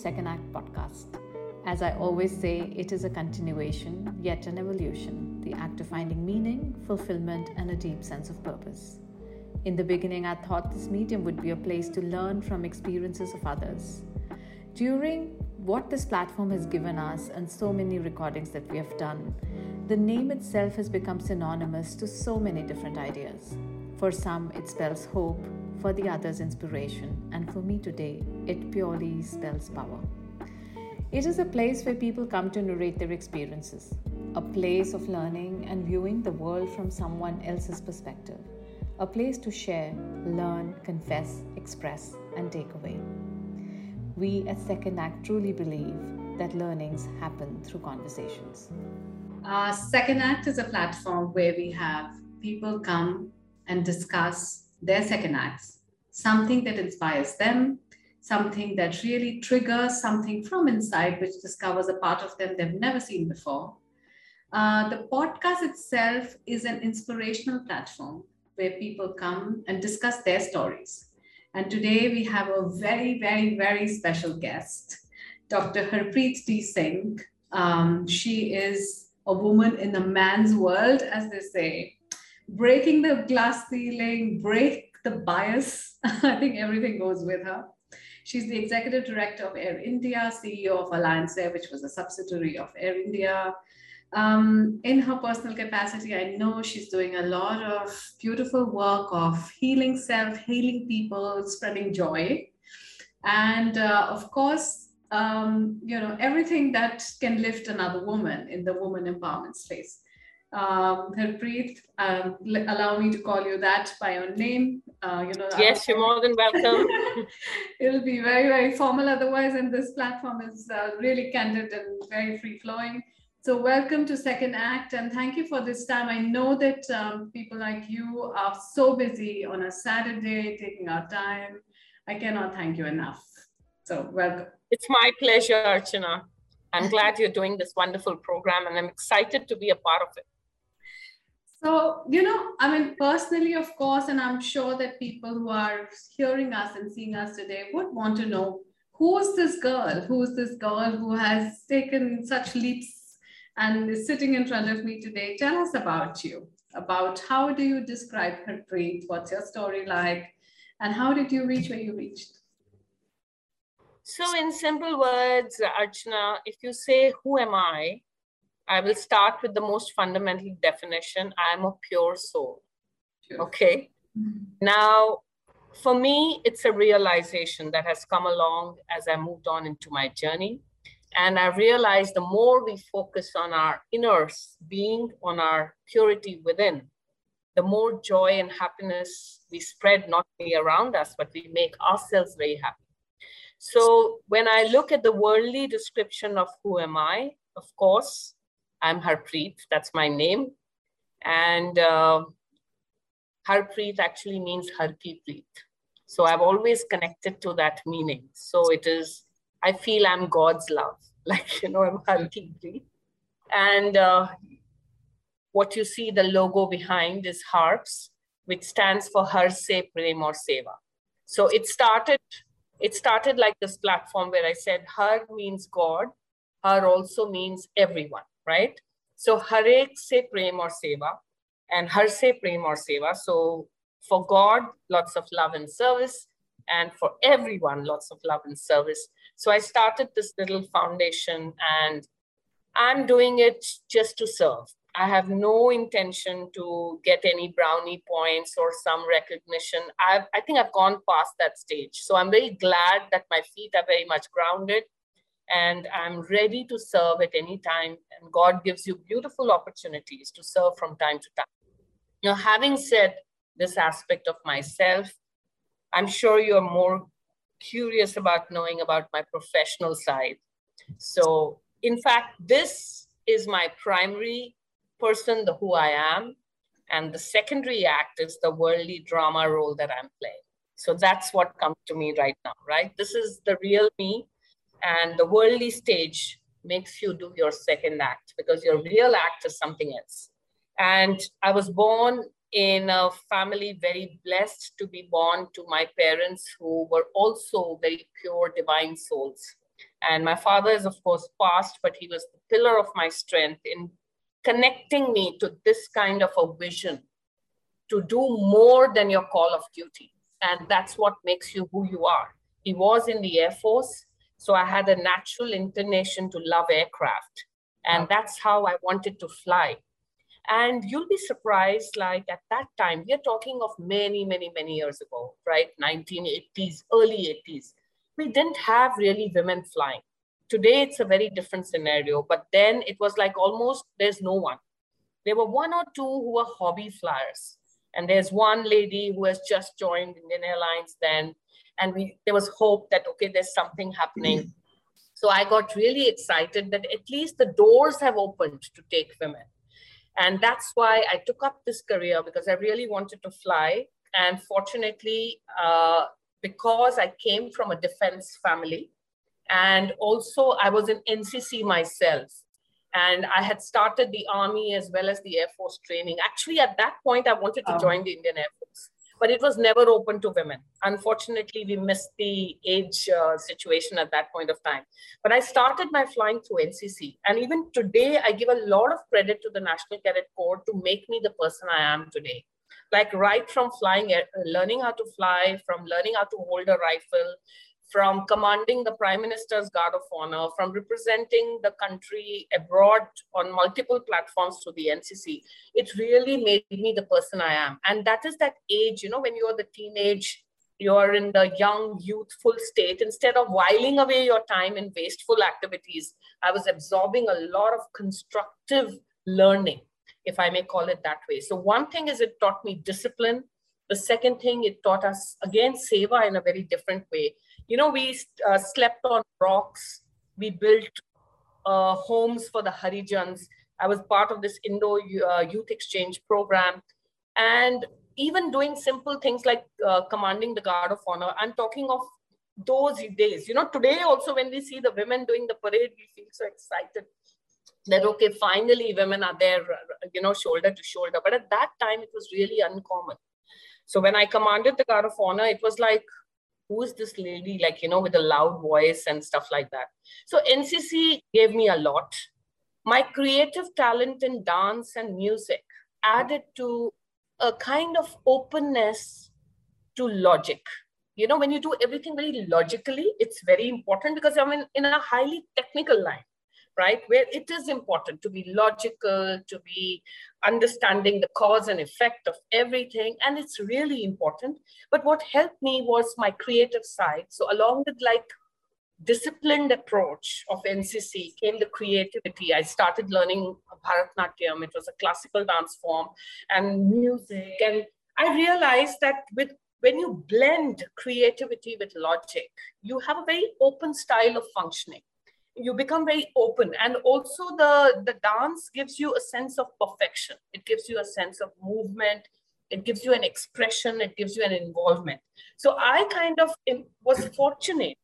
Second Act podcast. As I always say, it is a continuation, yet an evolution, the act of finding meaning, fulfillment, and a deep sense of purpose. In the beginning, I thought this medium would be a place to learn from experiences of others. During what this platform has given us and so many recordings that we have done, the name itself has become synonymous to so many different ideas. For some, it spells hope, for the others, inspiration, and for me today, it purely spells power. It is a place where people come to narrate their experiences, a place of learning and viewing the world from someone else's perspective, a place to share, learn, confess, express, and take away. We at Second Act truly believe that learnings happen through conversations. Uh, Second Act is a platform where we have people come and discuss their second acts, something that inspires them, something that really triggers something from inside, which discovers a part of them they've never seen before. Uh, the podcast itself is an inspirational platform where people come and discuss their stories. And today we have a very, very, very special guest, Dr. Harpreet D. Singh. Um, she is a woman in a man's world, as they say, breaking the glass ceiling, break the bias. I think everything goes with her. She's the executive director of Air India, CEO of Alliance Air, which was a subsidiary of Air India. Um, in her personal capacity, I know she's doing a lot of beautiful work of healing self, healing people, spreading joy. And uh, of course, um, you know, everything that can lift another woman in the woman empowerment space um, Harpreet, um, allow me to call you that by your name. Uh, you know. Yes, you're more than welcome. It'll be very, very formal otherwise, and this platform is uh, really candid and very free flowing. So welcome to Second Act, and thank you for this time. I know that um, people like you are so busy on a Saturday, taking our time. I cannot thank you enough. So welcome. It's my pleasure, Archana. I'm glad you're doing this wonderful program, and I'm excited to be a part of it. So, you know, I mean, personally, of course, and I'm sure that people who are hearing us and seeing us today would want to know who's this girl? Who's this girl who has taken such leaps and is sitting in front of me today? Tell us about you, about how do you describe Harpreet? What's your story like? And how did you reach where you reached? So, in simple words, Archana, if you say, Who am I? I will start with the most fundamental definition I am a pure soul. Sure. Okay. Mm-hmm. Now, for me, it's a realization that has come along as I moved on into my journey. And I realized the more we focus on our inner being, on our purity within, the more joy and happiness we spread not only around us, but we make ourselves very happy. So when I look at the worldly description of who am I, of course, I'm Harpreet, that's my name. And uh, Harpreet actually means Harki Preet. So I've always connected to that meaning. So it is, I feel I'm God's love, like, you know, I'm Harki Preet. And uh, what you see the logo behind is harps, which stands for Har Se Prem or Seva. So it started, it started like this platform where I said Har means God, Har also means everyone right? So Harek se prem or seva and Har se prem or seva. So for God, lots of love and service, and for everyone, lots of love and service. So I started this little foundation and I'm doing it just to serve. I have no intention to get any brownie points or some recognition. I've, I think I've gone past that stage. So I'm very glad that my feet are very much grounded and I'm ready to serve at any time. And God gives you beautiful opportunities to serve from time to time. Now, having said this aspect of myself, I'm sure you're more curious about knowing about my professional side. So, in fact, this is my primary person, the who I am. And the secondary act is the worldly drama role that I'm playing. So that's what comes to me right now, right? This is the real me and the worldly stage makes you do your second act because your mm-hmm. real act is something else. And I was born in a family very blessed to be born to my parents who were also very pure divine souls. And my father is, of course, passed, but he was the pillar of my strength in connecting me to this kind of a vision to do more than your call of duty. And that's what makes you who you are. He was in the Air Force, so I had a natural inclination to love aircraft. And that's how I wanted to fly. And you'll be surprised, like at that time, we are talking of many, many, many years ago, right? 1980s, early 80s. We didn't have really women flying. Today, it's a very different scenario, but then it was like almost there's no one. There were one or two who were hobby flyers. And there's one lady who has just joined Indian Airlines then. And we there was hope that, okay, there's something happening. So I got really excited that at least the doors have opened to take women. And that's why I took up this career because I really wanted to fly. And fortunately, uh, because I came from a defense family, and also I was in NCC myself, and I had started the Army as well as the Air Force training. Actually, at that point, I wanted to oh. join the Indian Air Force but it was never open to women. Unfortunately, we missed the age uh, situation at that point of time. But I started my flying through NCC. And even today, I give a lot of credit to the National Cadet Corps to make me the person I am today. Like right from flying, uh, learning how to fly, from learning how to hold a rifle, from commanding the Prime Minister's Guard of Honor, from representing the country abroad on multiple platforms to the NCC, it really made me the person I am. And that is that age, you know, when you're the teenage, you're in the young, youthful state. Instead of whiling away your time in wasteful activities, I was absorbing a lot of constructive learning, if I may call it that way. So, one thing is it taught me discipline. The second thing, it taught us, again, seva in a very different way you know, we uh, slept on rocks. We built uh, homes for the Harijans. I was part of this Indo uh, Youth Exchange program. And even doing simple things like uh, commanding the Guard of Honor, I'm talking of those days. You know, today also when we see the women doing the parade, we feel so excited that, okay, finally women are there, you know, shoulder to shoulder. But at that time, it was really uncommon. So when I commanded the Guard of Honor, it was like, who is this lady like you know with a loud voice and stuff like that. So ncc gave me a lot. My creative talent in dance and music added to a kind of openness to logic. You know when you do everything very logically it's very important because i'm in, in a highly technical line right? Where it is important to be logical, to be understanding the cause and effect of everything. And it's really important. But what helped me was my creative side. So along with like disciplined approach of NCC came the creativity. I started learning Bharatnatyam. It was a classical dance form and music. And I realized that with when you blend creativity with logic, you have a very open style of functioning you become very open. And also the the dance gives you a sense of perfection. It gives you a sense of movement. It gives you an expression. It gives you an involvement. So i kind of was fortunate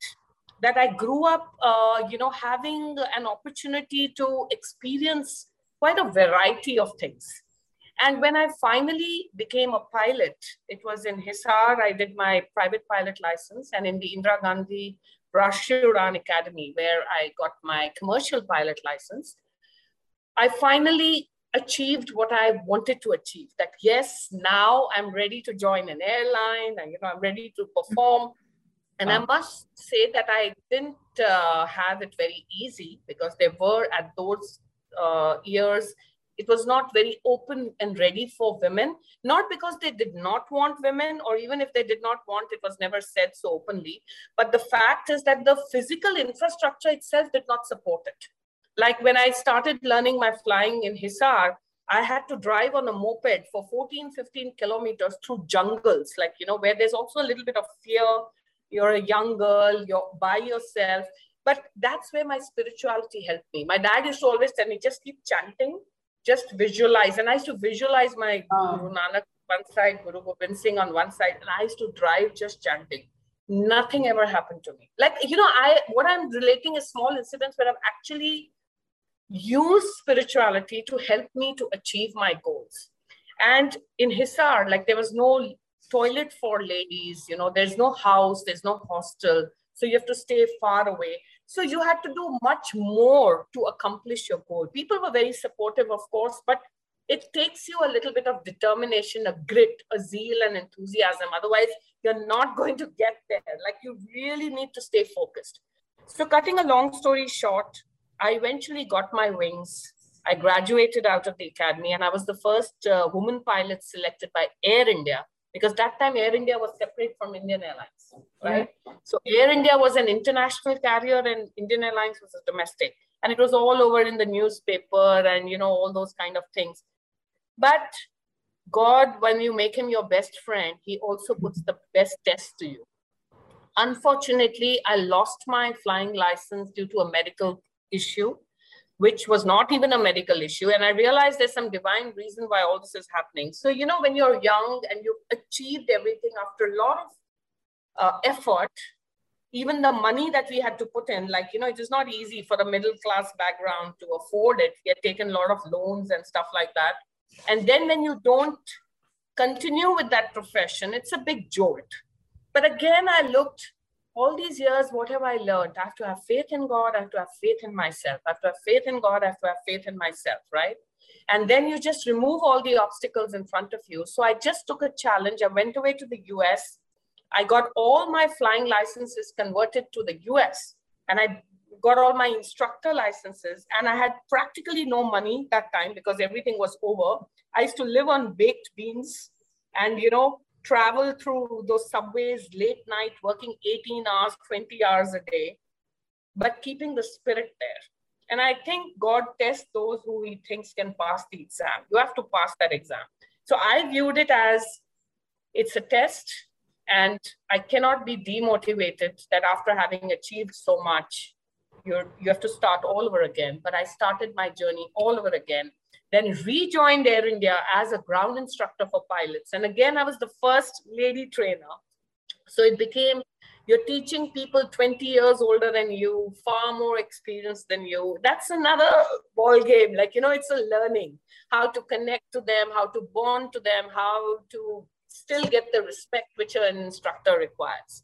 that i grew up uh, you know having an opportunity to experience quite a variety of things. And when i finally became a pilot it was in hisar. I did my private pilot license. And in the indira gandhi Rashtriya Udan Academy, where I got my commercial pilot license, I finally achieved what I wanted to achieve. That yes, now I'm ready to join an airline, and you know I'm ready to perform. And I must say that I didn't uh, have it very easy because there were at those uh, years it was not very open and ready for women. Not because they did not want women or even if they did not want it was never said so openly. But the fact is that the physical infrastructure itself did not support it. Like when i started learning my flying in hisar i had to drive on a moped for 14 15 kilometers through jungles. Like you know where there's also a little bit of fear. You're a young girl you're by yourself. But that's where my spirituality helped me. My dad used to always tell me just keep chanting just visualize. And I used to visualize my um, Guru Nanak one side, Guru Gobind Singh on one side, and I used to drive just chanting. Nothing ever happened to me. Like, you know, I what I'm relating is small incidents where I've actually used spirituality to help me to achieve my goals. And in Hisar, like there was no toilet for ladies, you know, there's no house, there's no hostel. So you have to stay far away. So you had to do much more to accomplish your goal. People were very supportive, of course, but it takes you a little bit of determination, a grit, a zeal, and enthusiasm. Otherwise, you're not going to get there. Like you really need to stay focused. So, cutting a long story short, I eventually got my wings. I graduated out of the academy, and I was the first uh, woman pilot selected by Air India because that time Air India was separate from Indian Airlines, right? So Air India was an international carrier, and Indian Airlines was a domestic, and it was all over in the newspaper and you know all those kind of things. But God, when you make him your best friend, he also puts the best test to you. Unfortunately, I lost my flying license due to a medical issue, which was not even a medical issue. And I realized there's some divine reason why all this is happening. So, you know, when you're young and you've achieved everything after a lot of uh, effort, even the money that we had to put in, like, you know, it is not easy for a middle class background to afford it. We had taken a lot of loans and stuff like that. And then when you don't continue with that profession, it's a big jolt. But again, I looked all these years, what have I learned? I have to have faith in God. I have to have faith in myself. I have to have faith in God. I have to have faith in myself, right? And then you just remove all the obstacles in front of you. So I just took a challenge. I went away to the US. I got all my flying licenses converted to the US. And I got all my instructor licenses. And I had practically no money that time because everything was over. I used to live on baked beans and, you know, travel through those subways late night, working 18 hours, 20 hours a day, but keeping the spirit there. And I think God tests those who he thinks can pass the exam. You have to pass that exam. So I viewed it as it's a test, and I cannot be demotivated that after having achieved so much, you're, you have to start all over again. But I started my journey all over again then rejoined Air India as a ground instructor for pilots. And again, I was the first lady trainer. So it became you're teaching people 20 years older than you, far more experienced than you. That's another ball game. Like, you know, it's a learning how to connect to them, how to bond to them, how to still get the respect which an instructor requires.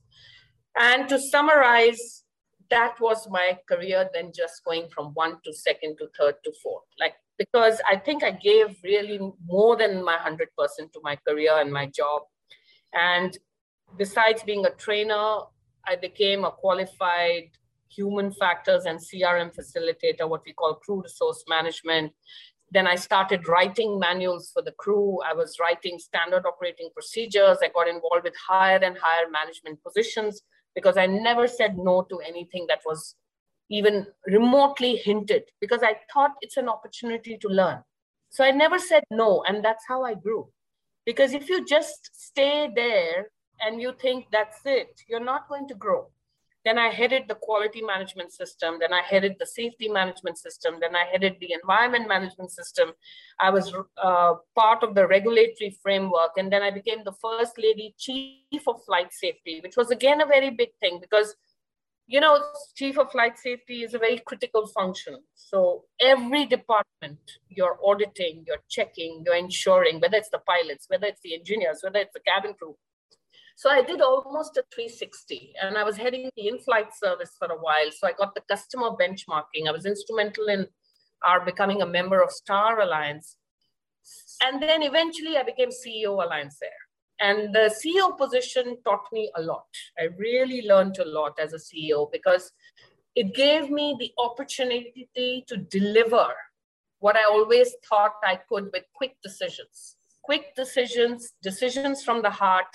And to summarize, that was my career, then just going from one to second to third to fourth. Like because I think I gave really more than my 100% to my career and my job. And besides being a trainer, I became a qualified human factors and CRM facilitator, what we call crew resource management. Then I started writing manuals for the crew. I was writing standard operating procedures. I got involved with higher and higher management positions because I never said no to anything that was even remotely hinted because I thought it's an opportunity to learn. So I never said no, and that's how I grew. Because if you just stay there and you think that's it, you're not going to grow. Then I headed the quality management system. Then I headed the safety management system. Then I headed the environment management system. I was uh, part of the regulatory framework. And then I became the first lady chief of flight safety, which was again a very big thing because you know, chief of flight safety is a very critical function. So every department, you're auditing, you're checking, you're ensuring, whether it's the pilots, whether it's the engineers, whether it's the cabin crew. So I did almost a 360 and I was heading the in-flight service for a while. So I got the customer benchmarking. I was instrumental in our becoming a member of Star Alliance. And then eventually I became CEO Alliance Air. And the CEO position taught me a lot. I really learned a lot as a CEO because it gave me the opportunity to deliver what I always thought I could with quick decisions. Quick decisions, decisions from the heart,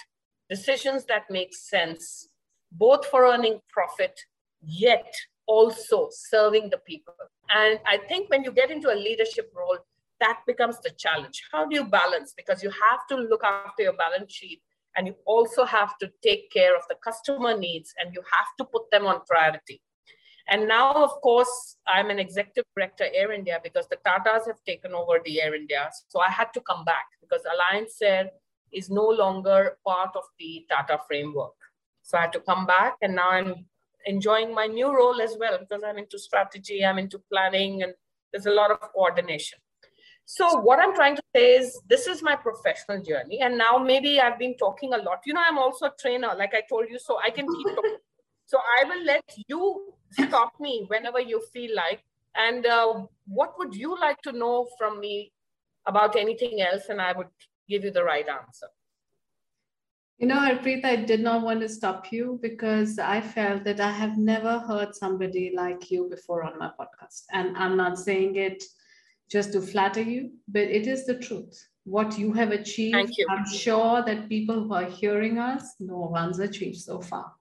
decisions that make sense, both for earning profit, yet also serving the people. And I think when you get into a leadership role, that becomes the challenge. How do you balance? Because you have to look after your balance sheet and you also have to take care of the customer needs and you have to put them on priority. And now, of course, I'm an executive director Air India because the Tatas have taken over the Air India. So I had to come back because Alliance Air is no longer part of the Tata framework. So I had to come back and now I'm enjoying my new role as well because I'm into strategy, I'm into planning, and there's a lot of coordination. So what I'm trying to say is this is my professional journey. And now maybe I've been talking a lot. You know, I'm also a trainer, like I told you, so I can keep talking. So I will let you stop me whenever you feel like. And uh, what would you like to know from me about anything else? And I would give you the right answer. You know, Harpreet, I did not want to stop you because I felt that I have never heard somebody like you before on my podcast. And I'm not saying it just to flatter you, but it is the truth. What you have achieved, you. I'm sure that people who are hearing us, no one's achieved so far.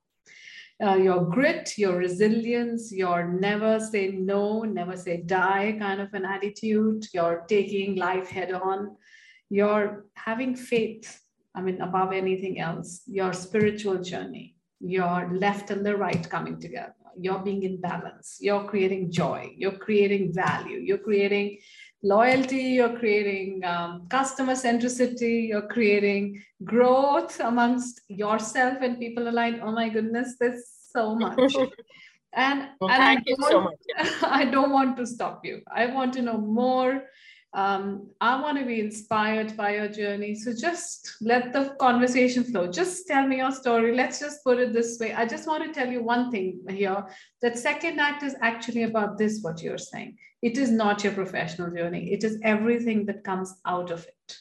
Uh, your grit, your resilience, your never say no, never say die kind of an attitude, your taking life head on, your having faith I mean, above anything else, your spiritual journey, your left and the right coming together, you're being in balance, you're creating joy, you're creating value, you're creating loyalty, you're creating um, customer centricity, you're creating growth amongst yourself and people aligned. Oh my goodness, there's so much. and, well, and thank you so much. I don't want to stop you. I want to know more um, I want to be inspired by your journey. So just let the conversation flow. Just tell me your story. Let's just put it this way. I just want to tell you one thing here that second act is actually about this, what you're saying. It is not your professional journey, it is everything that comes out of it.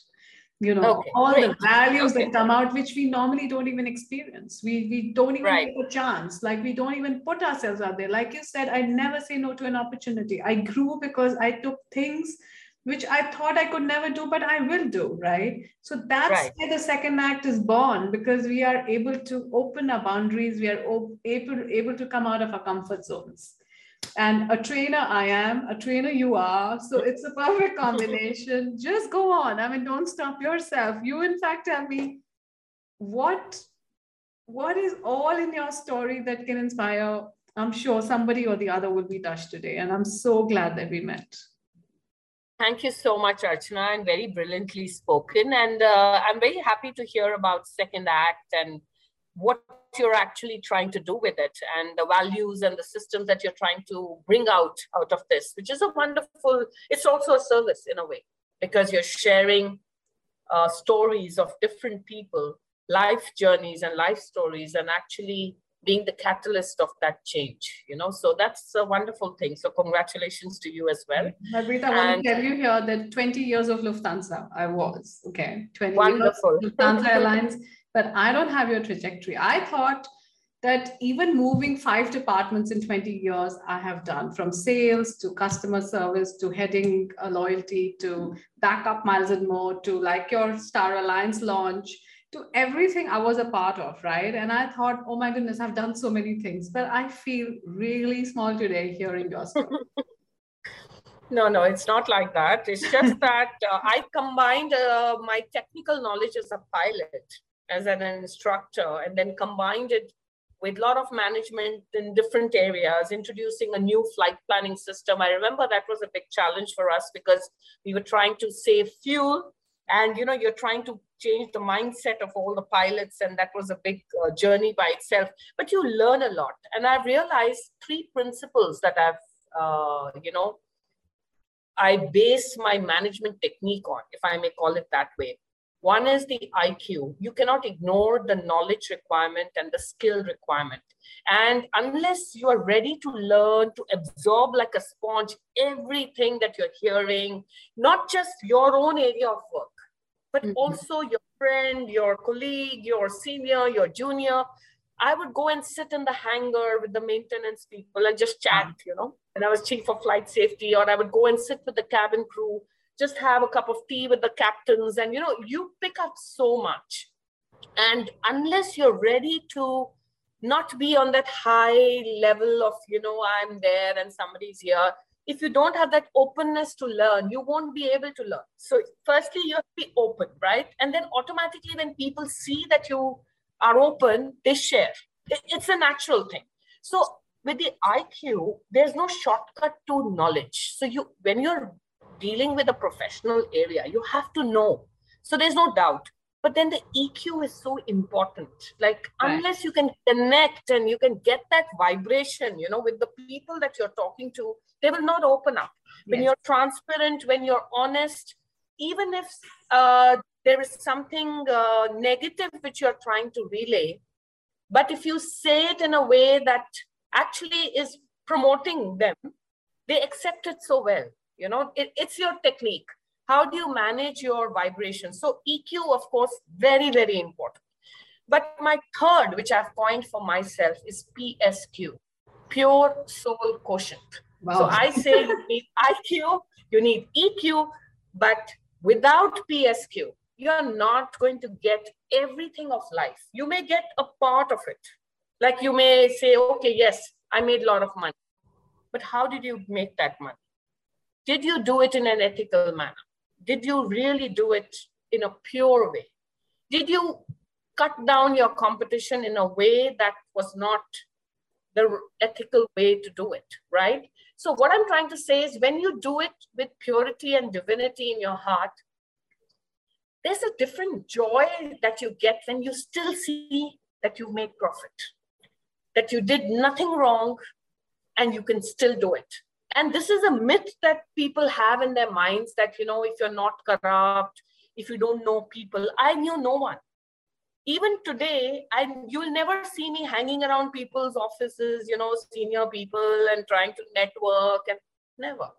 You know, okay, all great. the values okay. that come out, which we normally don't even experience. We, we don't even right. take a chance. Like we don't even put ourselves out there. Like you said, I never say no to an opportunity. I grew because I took things which I thought I could never do, but I will do, right? So that's right. where the second act is born because we are able to open our boundaries, we are able, able to come out of our comfort zones. And a trainer I am, a trainer you are. So it's a perfect combination. Just go on. I mean, don't stop yourself. You, in fact, tell me what what is all in your story that can inspire i'm sure somebody or the other will be touched today and i'm so glad that we met Thank you so much, Archana, and very brilliantly spoken. And uh, I'm very happy to hear about Second Act and what you're actually trying to do with it and the values and the systems that you're trying to bring out out of this, which is a wonderful, it's also a service in a way, because you're sharing uh, stories of different people, life journeys and life stories, and actually being the catalyst of that change you know? So that's a wonderful thing. So congratulations to you as well. Margarita, i want to tell you here that 20 years of lufthansa i was okay? 20 wonderful. years lufthansa airlines but i don't have your trajectory. I thought that even moving five departments in 20 years i have done from sales to customer service to heading a loyalty to backup miles and more to like your star alliance launch to everything I was a part of, right? And I thought, oh my goodness, I've done so many things, but I feel really small today hearing your story. no, no, it's not like that. It's just that uh, I combined uh, my technical knowledge as a pilot, as an instructor, and then combined it with a lot of management in different areas, introducing a new flight planning system. I remember that was a big challenge for us because we were trying to save fuel and you know you're trying to change the mindset of all the pilots and that was a big uh, journey by itself. But you learn a lot. And i've realized three principles that i've uh, you know i base my management technique on if i may call it that way. One is the iq you cannot ignore the knowledge requirement and the skill requirement. And unless you are ready to learn to absorb like a sponge everything that you're hearing not just your own area of work but mm-hmm. also your friend, your colleague, your senior, your junior. I would go and sit in the hangar with the maintenance people and just chat, you know. And I was chief of flight safety, or I would go and sit with the cabin crew, just have a cup of tea with the captains, and you know, you pick up so much. And unless you're ready to not be on that high level of, you know, I'm there and somebody's here, if you don't have that openness to learn, you won't be able to learn. So, firstly, you have to be open, right? And then automatically, when people see that you are open, they share. It's a natural thing. So, with the IQ, there's no shortcut to knowledge. So, you when you're dealing with a professional area, you have to know. So, there's no doubt but then the eq is so important like right. unless you can connect and you can get that vibration you know with the people that you're talking to they will not open up when yes. you're transparent when you're honest even if uh, there is something uh, negative which you're trying to relay but if you say it in a way that actually is promoting them, they accept it so well. You know, it, it's your technique. How do you manage your vibration? So EQ, of course, very, very important. But my third, which I've coined for myself, is PSQ, pure soul quotient. Wow. So I say you need IQ, you need EQ, but without PSQ, you're not going to get everything of life. You may get a part of it. Like you may say, okay, yes, I made a lot of money. But how did you make that money? Did you do it in an ethical manner? Did you really do it in a pure way? Did you cut down your competition in a way that was not the ethical way to do it, right? So, what I'm trying to say is when you do it with purity and divinity in your heart, there's a different joy that you get when you still see that you made profit, that you did nothing wrong and you can still do it. And this is a myth that people have in their minds that, you know, if you're not corrupt, if you don't know people, I knew no one. Even today, I you'll never see me hanging around people's offices, you know, senior people and trying to network and never.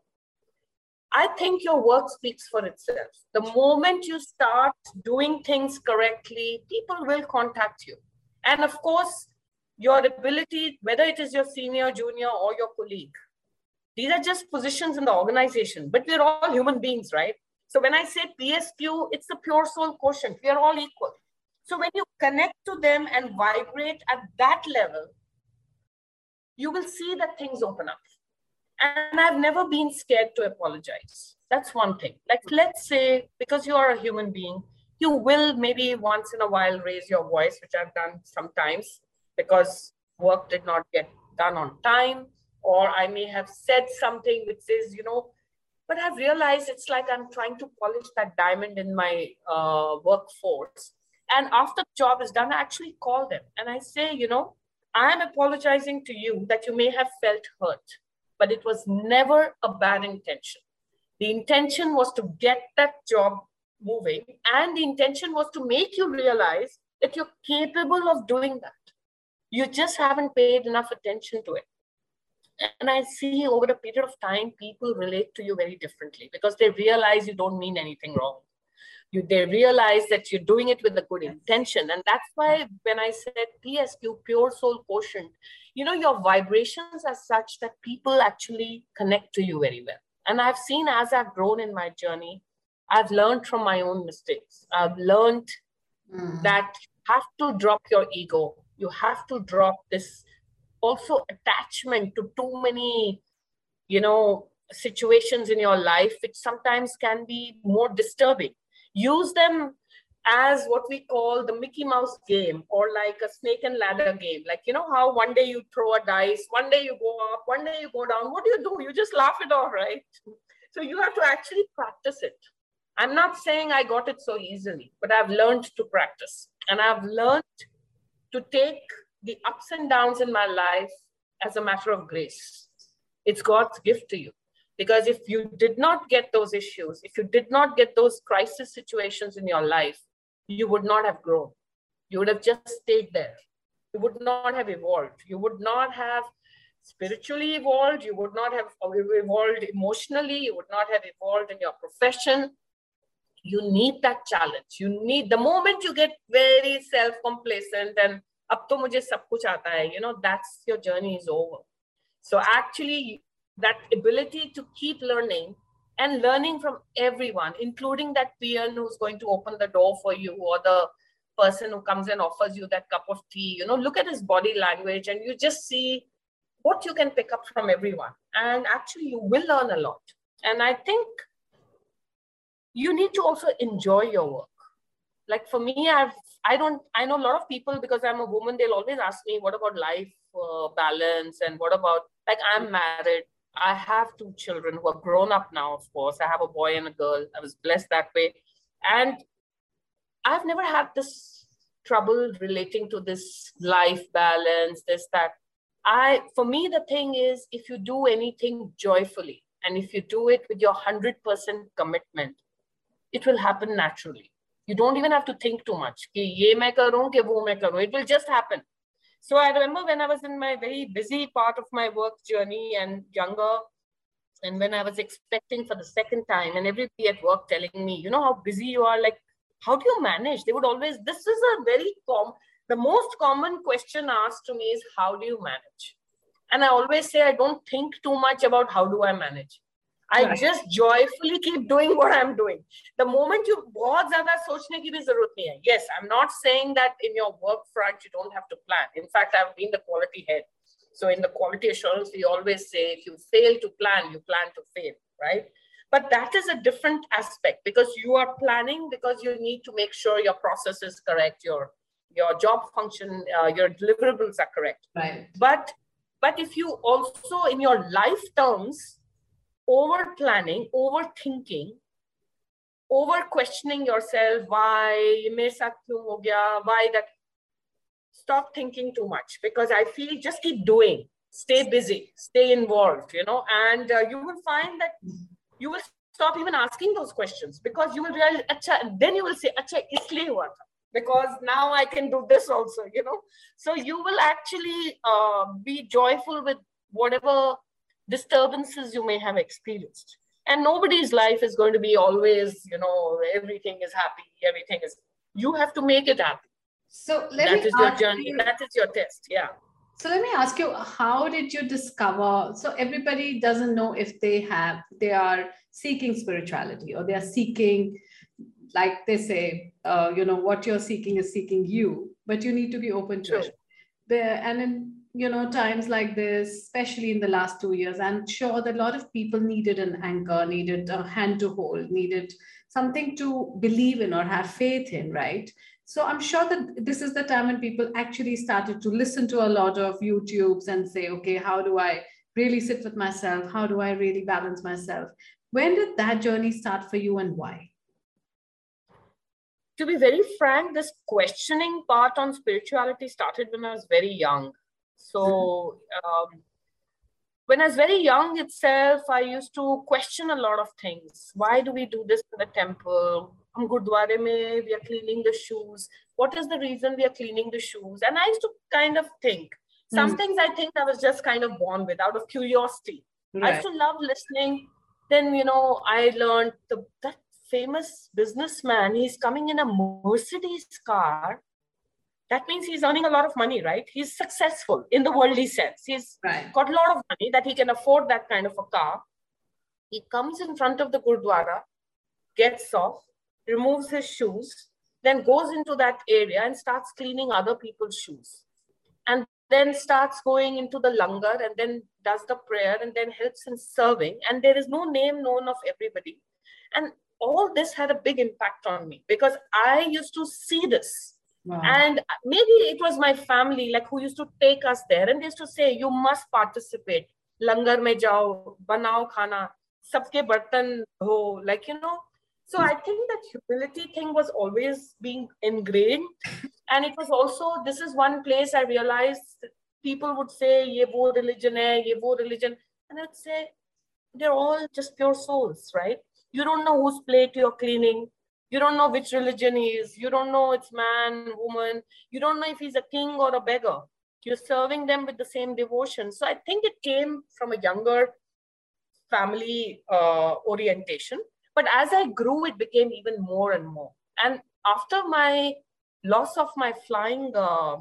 I think your work speaks for itself. The moment you start doing things correctly, people will contact you. And of course, your ability, whether it is your senior, junior, or your colleague, these are just positions in the organization, but we're all human beings, right? So when I say PSQ, it's the pure soul quotient. We are all equal. So when you connect to them and vibrate at that level, you will see that things open up. And I've never been scared to apologize. That's one thing. Like, let's say, because you are a human being, you will maybe once in a while raise your voice, which I've done sometimes because work did not get done on time, or I may have said something which is, you know, but I've realized it's like I'm trying to polish that diamond in my uh, workforce. And after the job is done, I actually call them and I say, you know, I'm apologizing to you that you may have felt hurt but it was never a bad intention. The intention was to get that job moving, and the intention was to make you realize that you're capable of doing that. You just haven't paid enough attention to it. And I see over a period of time, people relate to you very differently because they realize you don't mean anything wrong. You, they realize that you're doing it with a good intention. And that's why when I said PSQ, pure soul quotient, you know, your vibrations are such that people actually connect to you very well. And I've seen as I've grown in my journey, I've learned from my own mistakes. I've learned mm. that you have to drop your ego. You have to drop this also attachment to too many, you know, situations in your life, which sometimes can be more disturbing. Use them as what we call the Mickey Mouse game or like a snake and ladder game. Like, you know, how one day you throw a dice, one day you go up, one day you go down. What do you do? You just laugh it off, right? So you have to actually practice it. I'm not saying I got it so easily, but I've learned to practice. And I've learned to take the ups and downs in my life as a matter of grace. It's God's gift to you. Because if you did not get those issues, if you did not get those crisis situations in your life, you would not have grown. You would have just stayed there. You would not have evolved. You would not have spiritually evolved. You would not have evolved emotionally. You would not have evolved in your profession. You need that challenge. You need the moment you get very self-complacent and to mujhe sab kuch aata hai, you know, that's your journey is over. So actually, that ability to keep learning and learning from everyone, including that peon who's going to open the door for you or the person who comes and offers you that cup of tea. You know, look at his body language and you just see what you can pick up from everyone. And actually, you will learn a lot. And I think you need to also enjoy your work. Like for me, I've I don't I know a lot of people because I'm a woman. They'll always ask me, "What about life uh, balance?" and "What about like I'm married." I have two children who are grown up now, of course. I have a boy and a girl. I was blessed that way. And I've never had this trouble relating to this life balance, this, that. I, for me, the thing is, if you do anything joyfully and if you do it with your 100% commitment, it will happen naturally. You don't even have to think too much. It will just happen So I remember when I was in my very busy part of my work journey and younger, and when I was expecting for the second time, and everybody at work telling me, you know how busy you are, like, how do you manage? They would always, this is a very com, the most common question asked to me is, how do you manage? And I always say, I don't think too much about how do I manage. I right. just joyfully keep doing what I'm doing. The moment you बहुत ज़्यादा सोचने की भी जरूरत नहीं है. Yes, I'm not saying that in your work front you don't have to plan. In fact, I've been the quality head. So in the quality assurance, we always say if you fail to plan, you plan to fail, right? But that is a different aspect because you are planning because you need to make sure your process is correct, your your job function, uh, your deliverables are correct. Right. But but if you also in your life terms over planning, overthinking, over questioning yourself, why why that stop thinking too much because I feel just keep doing, stay busy, stay involved, you know, and uh, you will find that you will stop even asking those questions because you will realize, then you will say, Acha, isliye hua because now I can do this also, you know. So you will actually uh, be joyful with whatever disturbances you may have experienced. And nobody's life is going to be always, you know, everything is happy, everything is, you have to make it happy. So let that me is your journey, you, that is your test. Yeah. So let me ask you, how did you discover? So everybody doesn't know if they have, they are seeking spirituality or they are seeking, like they say, uh, you know, what you're seeking is seeking you, but you need to be open to it. and in you know times like this especially in the last two years i'm sure that a lot of people needed an anchor needed a hand to hold needed something to believe in or have faith in right? So i'm sure that this is the time when people actually started to listen to a lot of youtubes and say okay how do i really sit with myself? How do i really balance myself? When did that journey start for you and why? To be very frank this questioning part on spirituality started when i was very young so um, when I was very young itself, I used to question a lot of things. Why do we do this in the temple? हम गुरुद्वारे में we are cleaning the shoes. What is the reason we are cleaning the shoes? And I used to kind of think. Some mm. things I think I was just kind of born with out of curiosity. Right. I used to love listening. Then you know I learned the that famous businessman. He's coming in a Mercedes car that means he's earning a lot of money, right? He's successful in the worldly sense. He's right. got a lot of money that he can afford that kind of a car. He comes in front of the Gurdwara, gets off, removes his shoes, then goes into that area and starts cleaning other people's shoes. And then starts going into the langar and then does the prayer and then helps in serving. And there is no name known of everybody. And all this had a big impact on me because I used to see this Wow. And maybe it was my family, like who used to take us there, and they used to say, "You must participate. Langar mein jao, banao khana, sabke bartan ho." Like you know. So I think that humility thing was always being ingrained, and it was also this is one place I realized people would say, "Ye wo religion hai, ye wo religion," and I'd say, "They're all just pure souls, right? You don't know whose plate you're cleaning." You don't know which religion he is. You don't know it's man, woman. You don't know if he's a king or a beggar. You're serving them with the same devotion. So I think it came from a younger family uh, orientation. But as I grew, it became even more and more. And after my loss of my flying, uh,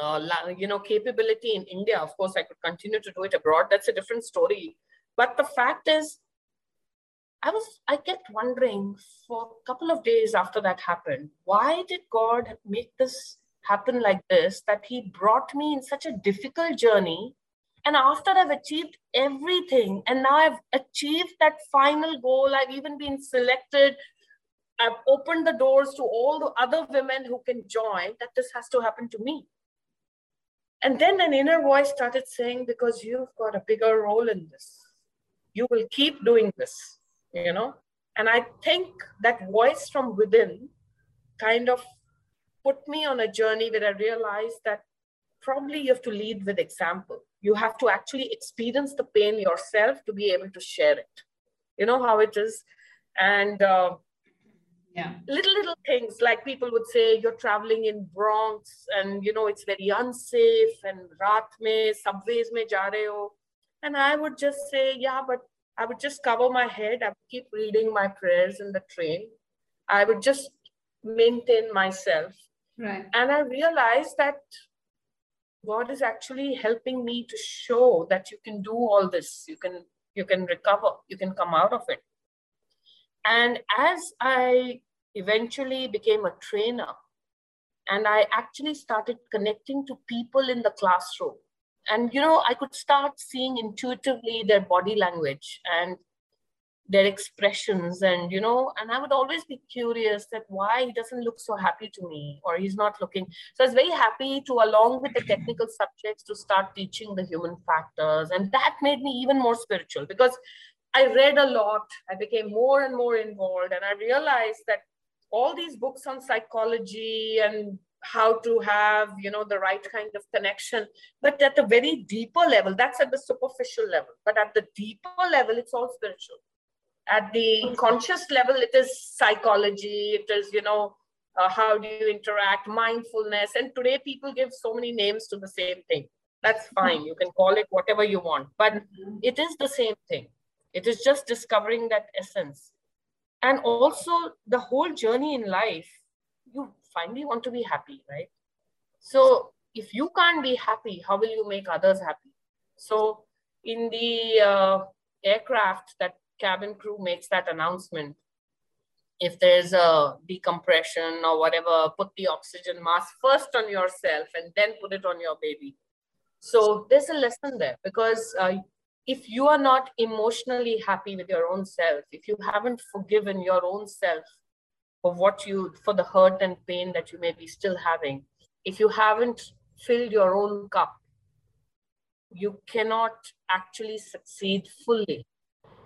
uh, you know, capability in India, of course, I could continue to do it abroad. That's a different story. But the fact is, I was, I kept wondering for a couple of days after that happened, why did God make this happen like this? That He brought me in such a difficult journey. And after I've achieved everything, and now I've achieved that final goal, I've even been selected. I've opened the doors to all the other women who can join, that this has to happen to me. And then an inner voice started saying, because you've got a bigger role in this, you will keep doing this you know? And i think that voice from within kind of put me on a journey where i realized that probably you have to lead with example. You have to actually experience the pain yourself to be able to share it. You know how it is? And uh, yeah. little little things like people would say you're traveling in bronx and you know it's very unsafe and raat mein subways mein ja rahe ho. and i would just say yeah but i would just cover my head i would keep reading my prayers in the train. I would just maintain myself. Right. And i realized that god is actually helping me to show that you can do all this. You can you can recover. You can come out of it. And as I eventually became a trainer, and I actually started connecting to people in the classroom, and you know, I could start seeing intuitively their body language and their expressions and you know and i would always be curious that why he doesn't look so happy to me or he's not looking. So i was very happy to along with the technical subjects to start teaching the human factors. And that made me even more spiritual because I read a lot. I became more and more involved, and I realized that all these books on psychology and how to have you know the right kind of connection but at a very deeper level. That's at the superficial level but at the deeper level it's all spiritual. At the conscious level it is psychology it is you know uh, how do you interact mindfulness and today people give so many names to the same thing. That's fine. You can call it whatever you want but it is the same thing. It is just discovering that essence. And also the whole journey in life, you finally want to be happy, right? So if you can't be happy, how will you make others happy? So in the uh, aircraft, that cabin crew makes that announcement. If there's a decompression or whatever, put the oxygen mask first on yourself and then put it on your baby. So there's a lesson there because uh, if you are not emotionally happy with your own self, if you haven't forgiven your own self for what you, for the hurt and pain that you may be still having, if you haven't filled your own cup, you cannot actually succeed fully.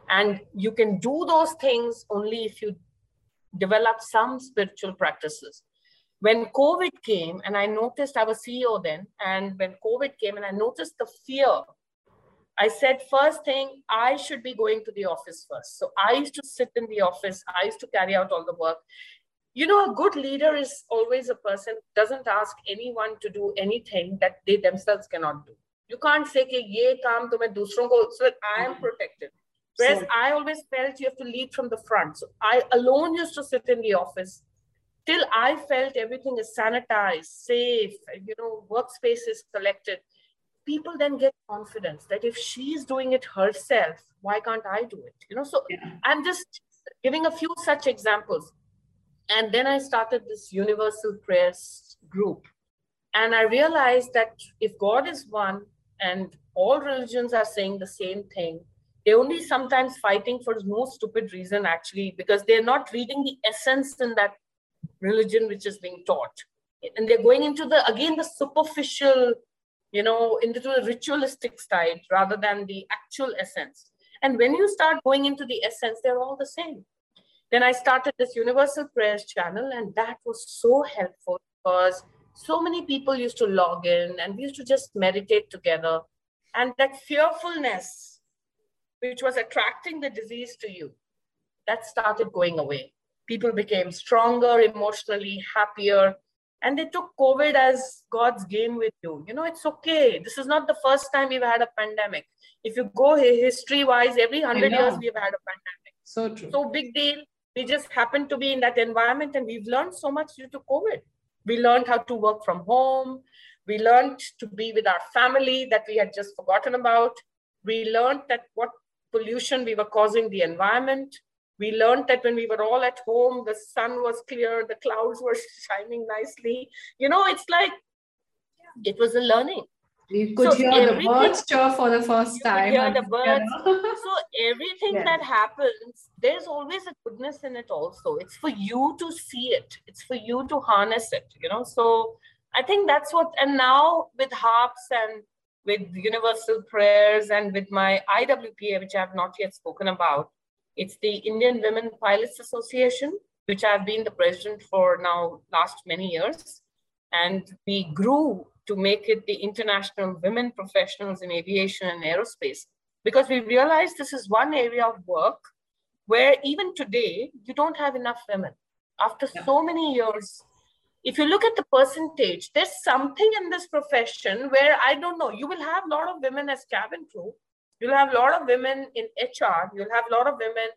And you can do those things only if you develop some spiritual practices. When COVID came, and I noticed I was CEO then, and when COVID came, and I noticed the fear I said, first thing, I should be going to the office first. So I used to sit in the office, I used to carry out all the work. You know, a good leader is always a person doesn't ask anyone to do anything that they themselves cannot do. You can't say, ye to ko, so I am mm-hmm. protected. Whereas so, I always felt you have to lead from the front. So I alone used to sit in the office till I felt everything is sanitized, safe, you know, workspace is collected people then get confidence that if she's doing it herself, why can't I do it? You know, so yeah. I'm just giving a few such examples. And then I started this universal prayers group. And I realized that if God is one and all religions are saying the same thing, they're only sometimes fighting for no stupid reason, actually, because they're not reading the essence in that religion which is being taught. And they're going into the, again, the superficial you know, into the ritualistic side rather than the actual essence. And when you start going into the essence, they're all the same. Then I started this Universal Prayers channel, and that was so helpful because so many people used to log in and we used to just meditate together. And that fearfulness, which was attracting the disease to you, that started going away. People became stronger emotionally, happier, and they took covid as god's game with you. You know it's okay. This is not the first time we've had a pandemic. If you go history wise every 100 years we've had a pandemic. So true. So big deal. We just happened to be in that environment and we've learned so much due to covid. We learned how to work from home. We learned to be with our family that we had just forgotten about. We learned that what pollution we were causing the environment we learned that when we were all at home the sun was clear the clouds were shining nicely. You know it's like it was a learning. You could so hear the birds chirp for the first time hear the birds so everything that happens there's always a goodness in it also. It's for you to see it. It's for you to harness it you know. So i think that's what and now with harps and with universal prayers and with my iwpa which i have not yet spoken about it's the Indian Women Pilots Association, which I've been the president for now last many years. And we grew to make it the International Women Professionals in Aviation and Aerospace because we realized this is one area of work where even today you don't have enough women. after yeah. so many years if you look at the percentage there's something in this profession where i don't know you will have a lot of women as cabin crew you'll have a lot of women in hr you'll have a lot of women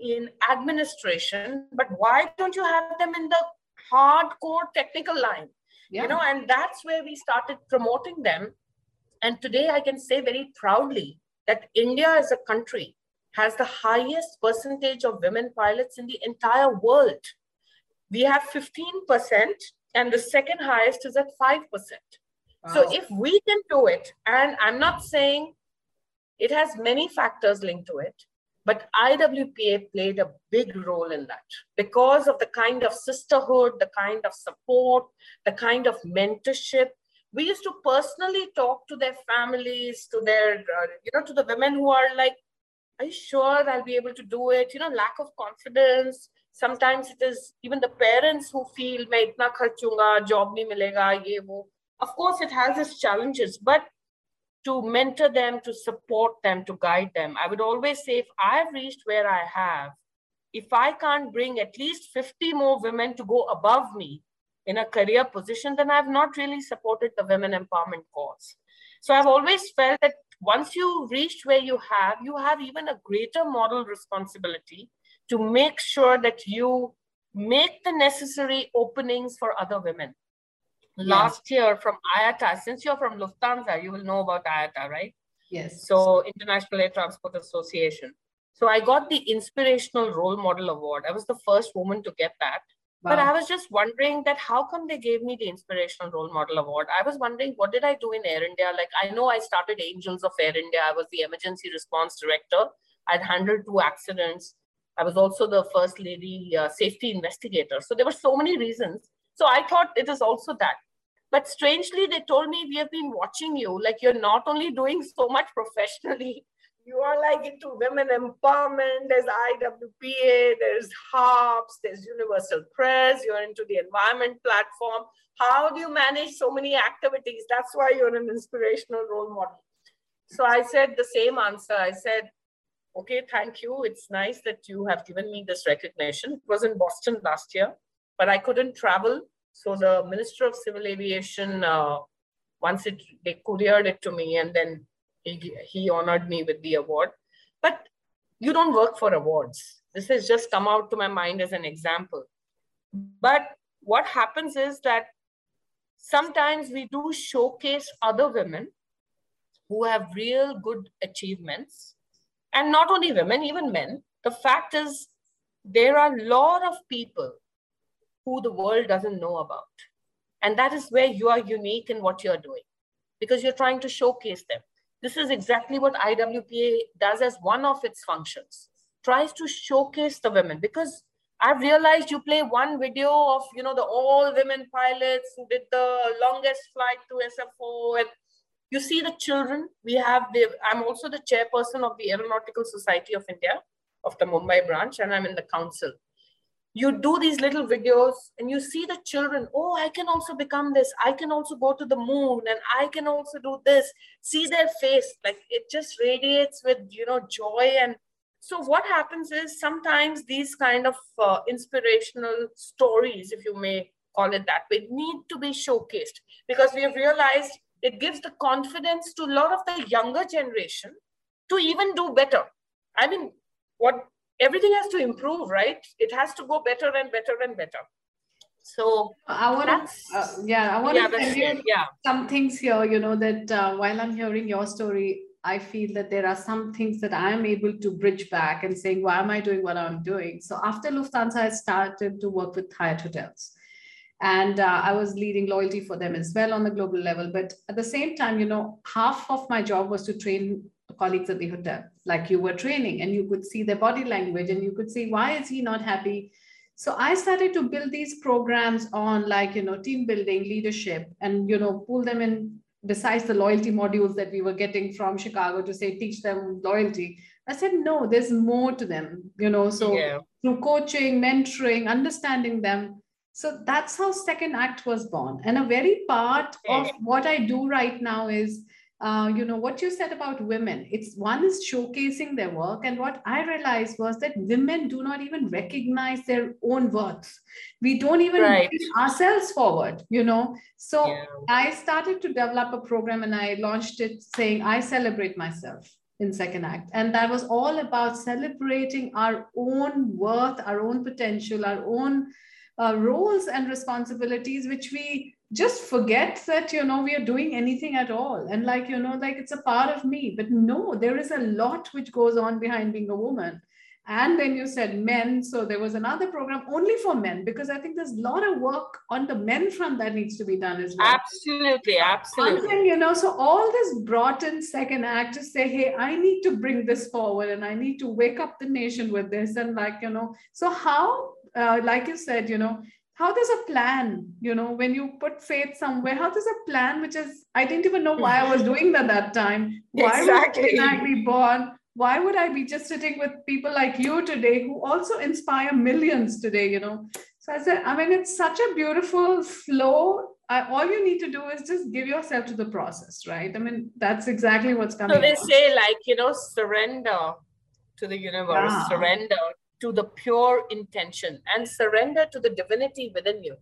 in administration but why don't you have them in the hardcore technical line yeah. you know and that's where we started promoting them and today i can say very proudly that india as a country has the highest percentage of women pilots in the entire world we have 15% and the second highest is at 5% wow. so if we can do it and i'm not saying it has many factors linked to it, but IWPA played a big role in that because of the kind of sisterhood, the kind of support, the kind of mentorship. We used to personally talk to their families, to their, uh, you know, to the women who are like, are you sure I'll be able to do it? You know, lack of confidence. Sometimes it is even the parents who feel, itna job nahi milega, ye wo. Of course, it has its challenges, but to mentor them, to support them, to guide them. I would always say if I've reached where I have, if I can't bring at least 50 more women to go above me in a career position, then I've not really supported the women empowerment cause. So I've always felt that once you reach where you have, you have even a greater moral responsibility to make sure that you make the necessary openings for other women last year from IATA. Since you're from Lufthansa, you will know about IATA, right? Yes. So International Air Transport Association. So I got the Inspirational Role Model Award. I was the first woman to get that. Wow. But I was just wondering that how come they gave me the Inspirational Role Model Award? I was wondering what did I do in Air India? Like I know I started Angels of Air India. I was the emergency response director. I'd handled two accidents. I was also the first lady uh, safety investigator. So there were so many reasons. So I thought it is also that. But strangely, they told me we have been watching you. Like you're not only doing so much professionally, you are like into women empowerment. There's IWPA, there's HARPS, there's Universal Prayers. You're into the environment platform. How do you manage so many activities? That's why you're an inspirational role model. So I said the same answer. I said, okay, thank you. It's nice that you have given me this recognition. It was in Boston last year but I couldn't travel. So the Minister of Civil Aviation, uh, once it they couriered it to me, and then he, he honored me with the award. But you don't work for awards. This has just come out to my mind as an example. But what happens is that sometimes we do showcase other women who have real good achievements. And not only women, even men. The fact is, there are a lot of people who the world doesn't know about. And that is where you are unique in what you're doing because you're trying to showcase them. This is exactly what IWPA does as one of its functions, tries to showcase the women because I've realized you play one video of, you know, the all women pilots who did the longest flight to SFO and you see the children. We have the, I'm also the chairperson of the Aeronautical Society of India of the Mumbai branch and I'm in the council you do these little videos and you see the children oh i can also become this. I can also go to the moon and i can also do this. See their face like it just radiates with you know joy. And so what happens is sometimes these kind of uh, inspirational stories if you may call it that way need to be showcased because we have realized it gives the confidence to a lot of the younger generation to even do better. I mean what everything has to improve, right? It has to go better and better and better. So I want to, uh, yeah, I want to tell you yeah. some things here. You know that uh, while I'm hearing your story, I feel that there are some things that I am able to bridge back and saying, why am I doing what I'm doing? So after Lufthansa, I started to work with Hyatt Hotels. And uh, I was leading loyalty for them as well on the global level. But at the same time, you know, half of my job was to train colleagues at the hotel like you were training and you could see their body language and you could see why is he not happy? So i started to build these programs on like you know team building leadership and you know pull them in besides the loyalty modules that we were getting from chicago to say teach them loyalty. I said no there's more to them you know so yeah. through coaching mentoring understanding them. So that's how second act was born. And a very part of what i do right now is uh, you know what you said about women it's one is showcasing their work and what i realized was that women do not even recognize their own worth we don't even right. ourselves forward you know so yeah. i started to develop a program and i launched it saying i celebrate myself in second act and that was all about celebrating our own worth our own potential our own uh, roles and responsibilities which we just forget that you know we are doing anything at all. And like you know like it's a part of me. But no there is a lot which goes on behind being a woman. And then you said men. So there was another program only for men because i think there's a lot of work on the men front that needs to be done as well. Absolutely absolutely. And you know so all this brought in second act to say hey i need to bring this forward and i need to wake up the nation with this. And like you know so how uh, like you said you know how does a plan you know when you put faith somewhere how does a plan which is i didn't even know why i was doing that that time. Why exactly. I be born? Why would i be just sitting with people like you today who also inspire millions today you know? So i said i mean it's such a beautiful flow. I, all you need to do is just give yourself to the process right? I mean that's exactly what's coming so they say like you know surrender to the universe yeah. surrender to the pure intention and surrender to the divinity within you.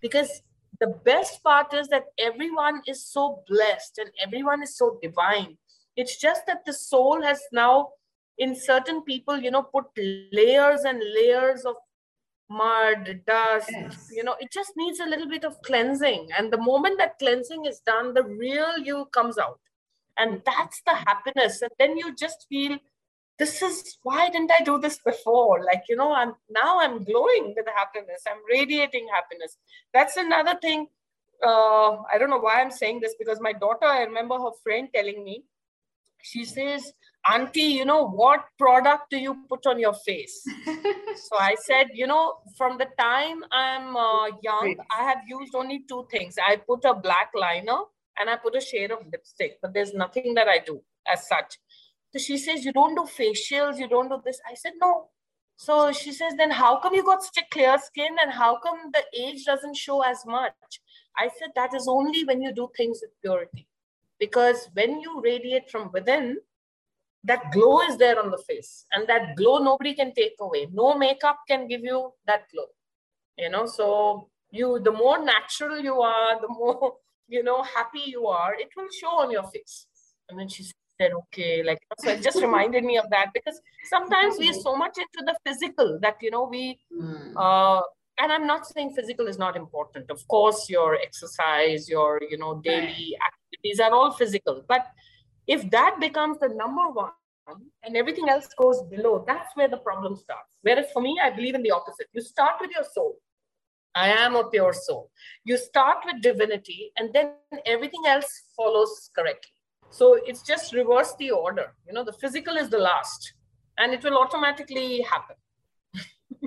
Because the best part is that everyone is so blessed and everyone is so divine. It's just that the soul has now, in certain people, you know, put layers and layers of mud, dust, yes. you know, it just needs a little bit of cleansing. And the moment that cleansing is done, the real you comes out. And mm. that's the happiness. And then you just feel this is why didn't I do this before? Like, you know, I'm now I'm glowing with happiness. I'm radiating happiness. That's another thing. Uh, I don't know why I'm saying this because my daughter, I remember her friend telling me, she says, Auntie, you know, what product do you put on your face? so I said, you know, from the time I'm uh, young, I have used only two things. I put a black liner and I put a shade of lipstick, but there's nothing that I do as such. So she says, You don't do facials, you don't do this. I said, No. So she says, Then how come you got such a clear skin and how come the age doesn't show as much? I said, That is only when you do things with purity. Because when you radiate from within, that glow is there on the face and that glow nobody can take away no makeup can give you that glow you know so you the more natural you are the more you know happy you are it will show on your face and then she said said, okay, like, so it just reminded me of that because sometimes we're so much into the physical that, you know, we, mm. uh, and I'm not saying physical is not important. Of course, your exercise, your, you know, daily activities are all physical. But if that becomes the number one and everything else goes below, that's where the problem starts. Whereas for me, I believe in the opposite. You start with your soul. I am a pure soul. You start with divinity, and then everything else follows correctly. So it's just reverse the order. You know, the physical is the last, and it will automatically happen.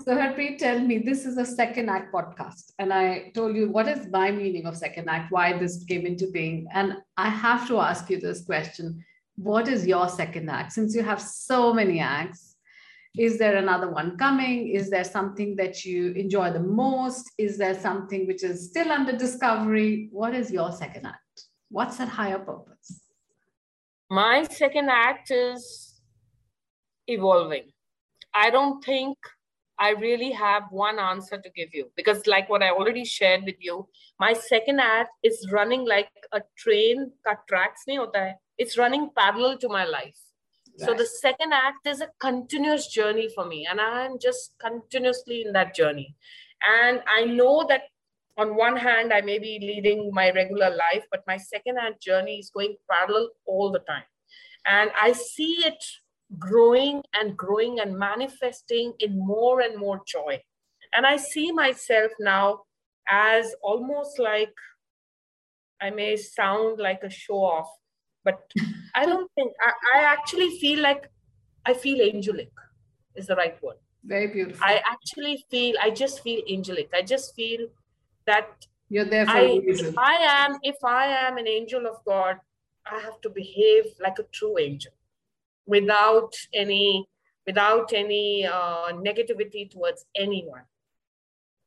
so Harpreet, tell me, this is a second act podcast, and I told you what is my meaning of second act, why this came into being, and I have to ask you this question: What is your second act? Since you have so many acts, is there another one coming? Is there something that you enjoy the most? Is there something which is still under discovery? What is your second act? What's that higher purpose my second act is evolving. I don't think I really have one answer to give you because, like what I already shared with you, my second act is running like a train cut tracks. It's running parallel to my life. Right. So the second act is a continuous journey for me, and I'm just continuously in that journey. And I know that on one hand, I may be leading my regular life, but my second hand journey is going parallel all the time. And I see it growing and growing and manifesting in more and more joy. And I see myself now as almost like I may sound like a show off, but I don't think I, I actually feel like I feel angelic is the right word. Very beautiful. I actually feel, I just feel angelic. I just feel that you're there for I, a reason. If I am, if I am an angel of God, I have to behave like a true angel, without any without any uh, negativity towards anyone.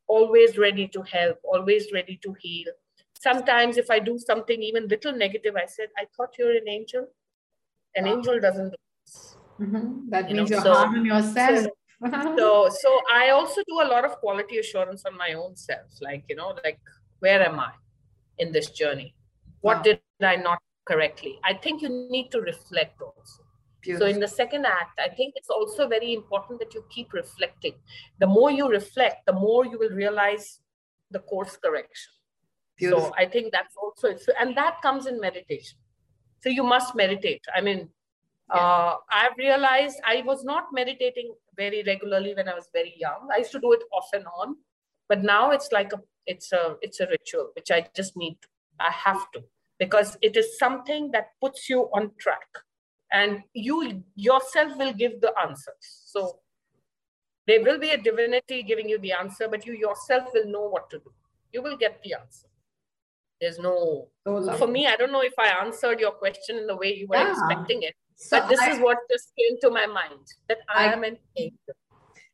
Always ready to help, always ready to heal. sometimes if I do something even little negative, I said, I thought you're an angel. An wow. angel doesn't do this. Mm-hmm. That you means know? you're so, hard on yourself. So, so, so I also do a lot of quality assurance on my own self. Like, you know, like, where am I in this journey? What wow. did I not correctly? I think you need to reflect also. Beautiful. So in the second act, I think it's also very important that you keep reflecting. The more you reflect, the more you will realize the course correction. Beautiful. So I think that's also so, and that comes in meditation. So you must meditate. I mean, uh, I've realized I was not meditating very regularly when I was very young. I used to do it off and on, but now it's like a it's a it's a ritual which I just need. To, I have to because it is something that puts you on track, and you yourself will give the answers. So there will be a divinity giving you the answer, but you yourself will know what to do. You will get the answer. There's no, so for me, I don't know if I answered your question in the way you were yeah. expecting it, so but this I, is what just came to my mind that I, I am an angel.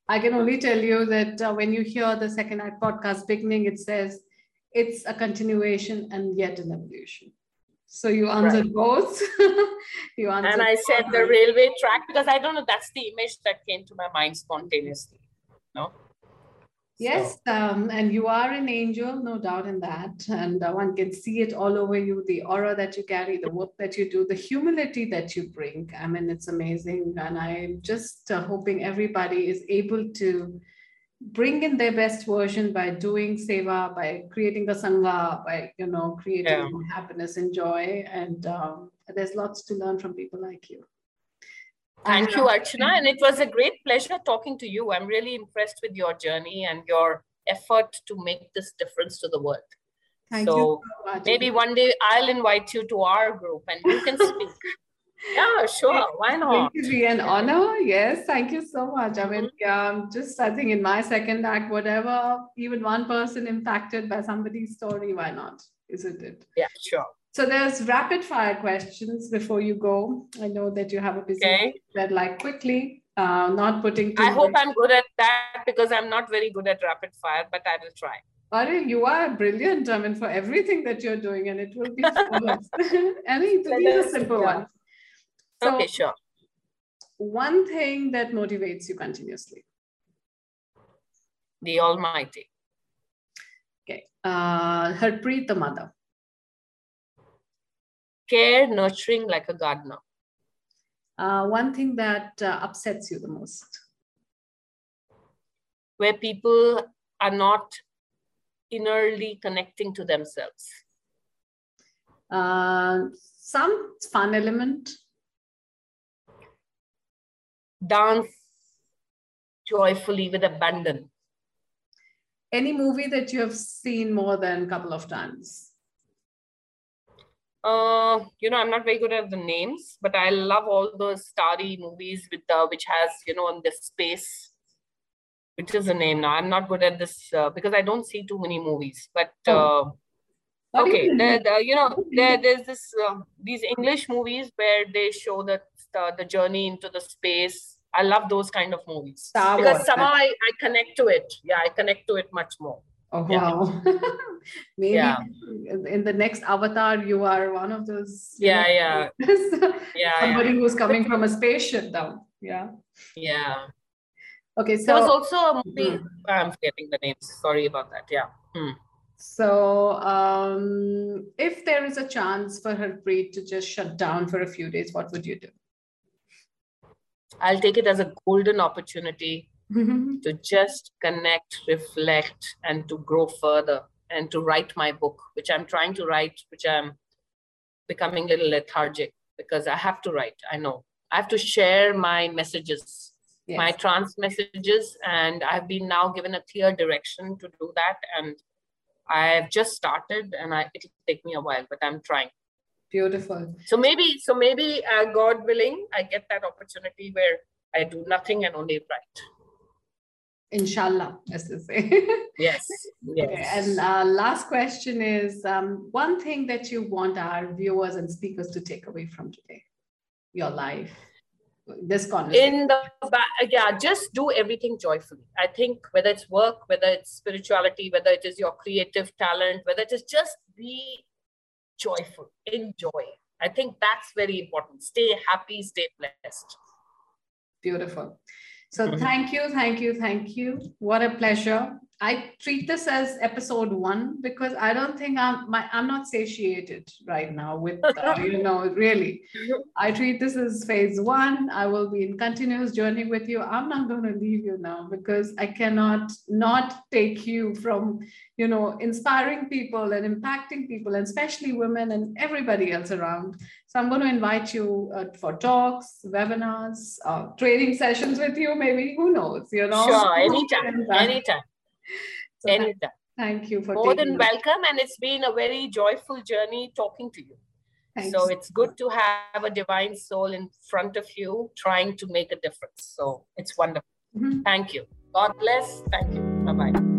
I can only tell you that uh, when you hear the second act podcast beginning, it says it's a continuation and yet an evolution. So you answered right. both. you answered and I said the railway track because I don't know. That's the image that came to my mind spontaneously. No. Yes, so. um, and you are an angel, no doubt in that. And uh, one can see it all over you the aura that you carry, the work that you do, the humility that you bring. I mean, it's amazing. And I'm just uh, hoping everybody is able to bring in their best version by doing seva, by creating the sangha, by, you know, creating yeah. happiness and joy. And um, there's lots to learn from people like you. Thank you, Archana. And it was a great pleasure talking to you. I'm really impressed with your journey and your effort to make this difference to the world. Thank so, so maybe one day I'll invite you to our group and you can speak. yeah, sure. Why not? It will be an honor. Yes, thank you so much. I mean, um, just I think in my second act, whatever, even one person impacted by somebody's story, why not? Isn't it? Yeah, sure. So there's rapid fire questions before you go. I know that you have a busy okay. like quickly, uh, not putting. too I hope I'm good at that because I'm not very good at rapid fire, but I will try. Are you are brilliant. I mean, for everything that you're doing, and it will be any these are simple yeah. ones. So, okay, sure. One thing that motivates you continuously. The Almighty. Okay. Uh, Harpreet, the mother care, nurturing like a gardener? Uh, one thing that uh, upsets you the most? Where people are not innerly connecting to themselves. Uh, some fun element. Dance joyfully with abandon. Any movie that you have seen more than a couple of times? Uh, you know, I'm not very good at the names, but I love all those starry movies with the which has you know on the space. Which is the name now? I'm not good at this uh, because I don't see too many movies. But oh. uh, okay, the, the, you know, there, there's this uh, these English movies where they show the the journey into the space. I love those kind of movies Star because Wars, somehow I, I connect to it. Yeah, I connect to it much more. Oh wow! Yeah. Maybe yeah. in the next avatar, you are one of those. Yeah, know, yeah, yeah. Somebody yeah. who's coming from a spaceship down. Yeah. Yeah. Okay, so there was also a movie. Hmm. I'm forgetting the names. Sorry about that. Yeah. Hmm. So, um, if there is a chance for her Harpreet to just shut down for a few days, what would you do? I'll take it as a golden opportunity mm-hmm. to just connect, reflect, and to grow further and to write my book, which I'm trying to write, which I'm becoming a little lethargic because I have to write. I know I have to share my messages, yes. my trans messages, and I've been now given a clear direction to do that. And I've just started, and I, it'll take me a while, but I'm trying. Beautiful. So maybe, so maybe, uh, God willing, I get that opportunity where I do nothing and only write inshallah as to say yes yes okay. and uh, last question is um, one thing that you want our viewers and speakers to take away from today your life this conversation? In the yeah, just do everything joyfully. I think whether it's work, whether it's spirituality, whether it is your creative talent, whether it is just be joyful, enjoy. I think that's very important. Stay happy, stay blessed. Beautiful. So thank you, thank you, thank you. What a pleasure. I treat this as episode one because I don't think I'm my, I'm not satiated right now with uh, you know really. I treat this as phase one. I will be in continuous journey with you. I'm not going to leave you now because I cannot not take you from you know inspiring people and impacting people and especially women and everybody else around. So I'm going to invite you uh, for talks, webinars, uh, training sessions with you. Maybe who knows? You know. Sure, anytime, anytime. So Anytime. Thank you for more than welcome, and it's been a very joyful journey talking to you. Thanks. So it's good to have a divine soul in front of you, trying to make a difference. So it's wonderful. Mm-hmm. Thank you. God bless. Thank you. Bye bye.